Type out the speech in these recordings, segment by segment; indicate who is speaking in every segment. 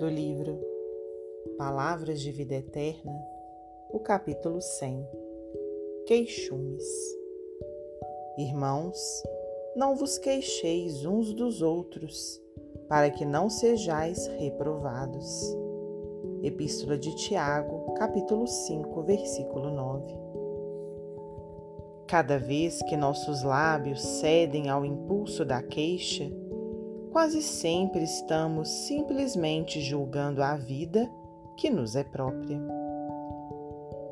Speaker 1: do livro Palavras de Vida Eterna, o capítulo 100 Queixumes. Irmãos, não vos queixeis uns dos outros, para que não sejais reprovados. Epístola de Tiago, capítulo 5, versículo 9. Cada vez que nossos lábios cedem ao impulso da queixa, quase sempre estamos simplesmente julgando a vida que nos é própria.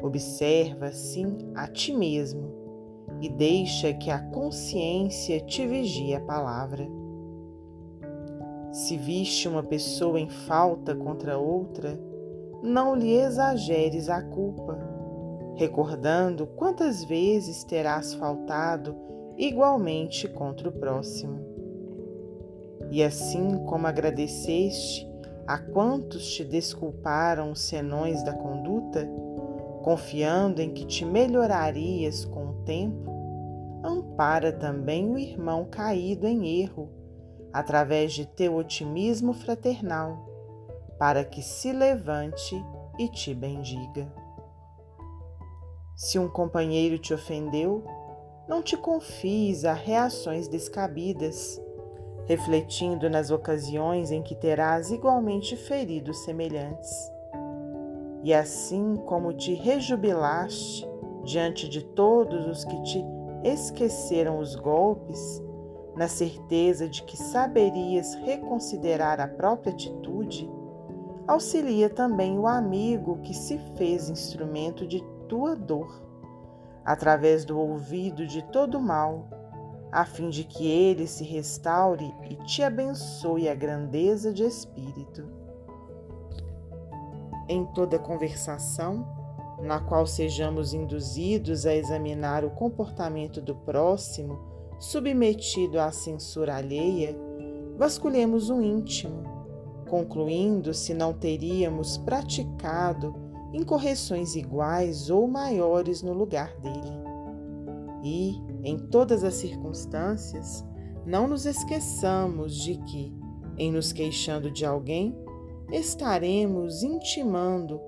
Speaker 1: Observa, sim, a ti mesmo e deixa que a consciência te vigie a palavra. Se viste uma pessoa em falta contra outra, não lhe exageres a culpa, recordando quantas vezes terás faltado igualmente contra o próximo. E assim como agradeceste a quantos te desculparam os senões da conduta, confiando em que te melhorarias com o tempo, ampara também o irmão caído em erro, através de teu otimismo fraternal, para que se levante e te bendiga. Se um companheiro te ofendeu, não te confies a reações descabidas refletindo nas ocasiões em que terás igualmente feridos semelhantes. E assim como te rejubilaste diante de todos os que te esqueceram os golpes, na certeza de que saberias reconsiderar a própria atitude, auxilia também o amigo que se fez instrumento de tua dor, através do ouvido de todo mal a fim de que ele se restaure e te abençoe a grandeza de espírito. Em toda conversação, na qual sejamos induzidos a examinar o comportamento do próximo, submetido à censura alheia, vasculhemos o íntimo, concluindo se não teríamos praticado incorreções iguais ou maiores no lugar dele. E, em todas as circunstâncias, não nos esqueçamos de que, em nos queixando de alguém, estaremos intimando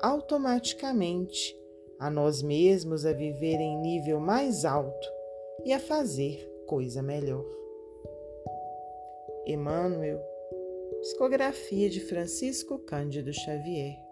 Speaker 1: automaticamente a nós mesmos a viver em nível mais alto e a fazer coisa melhor. Emmanuel, psicografia de Francisco Cândido Xavier.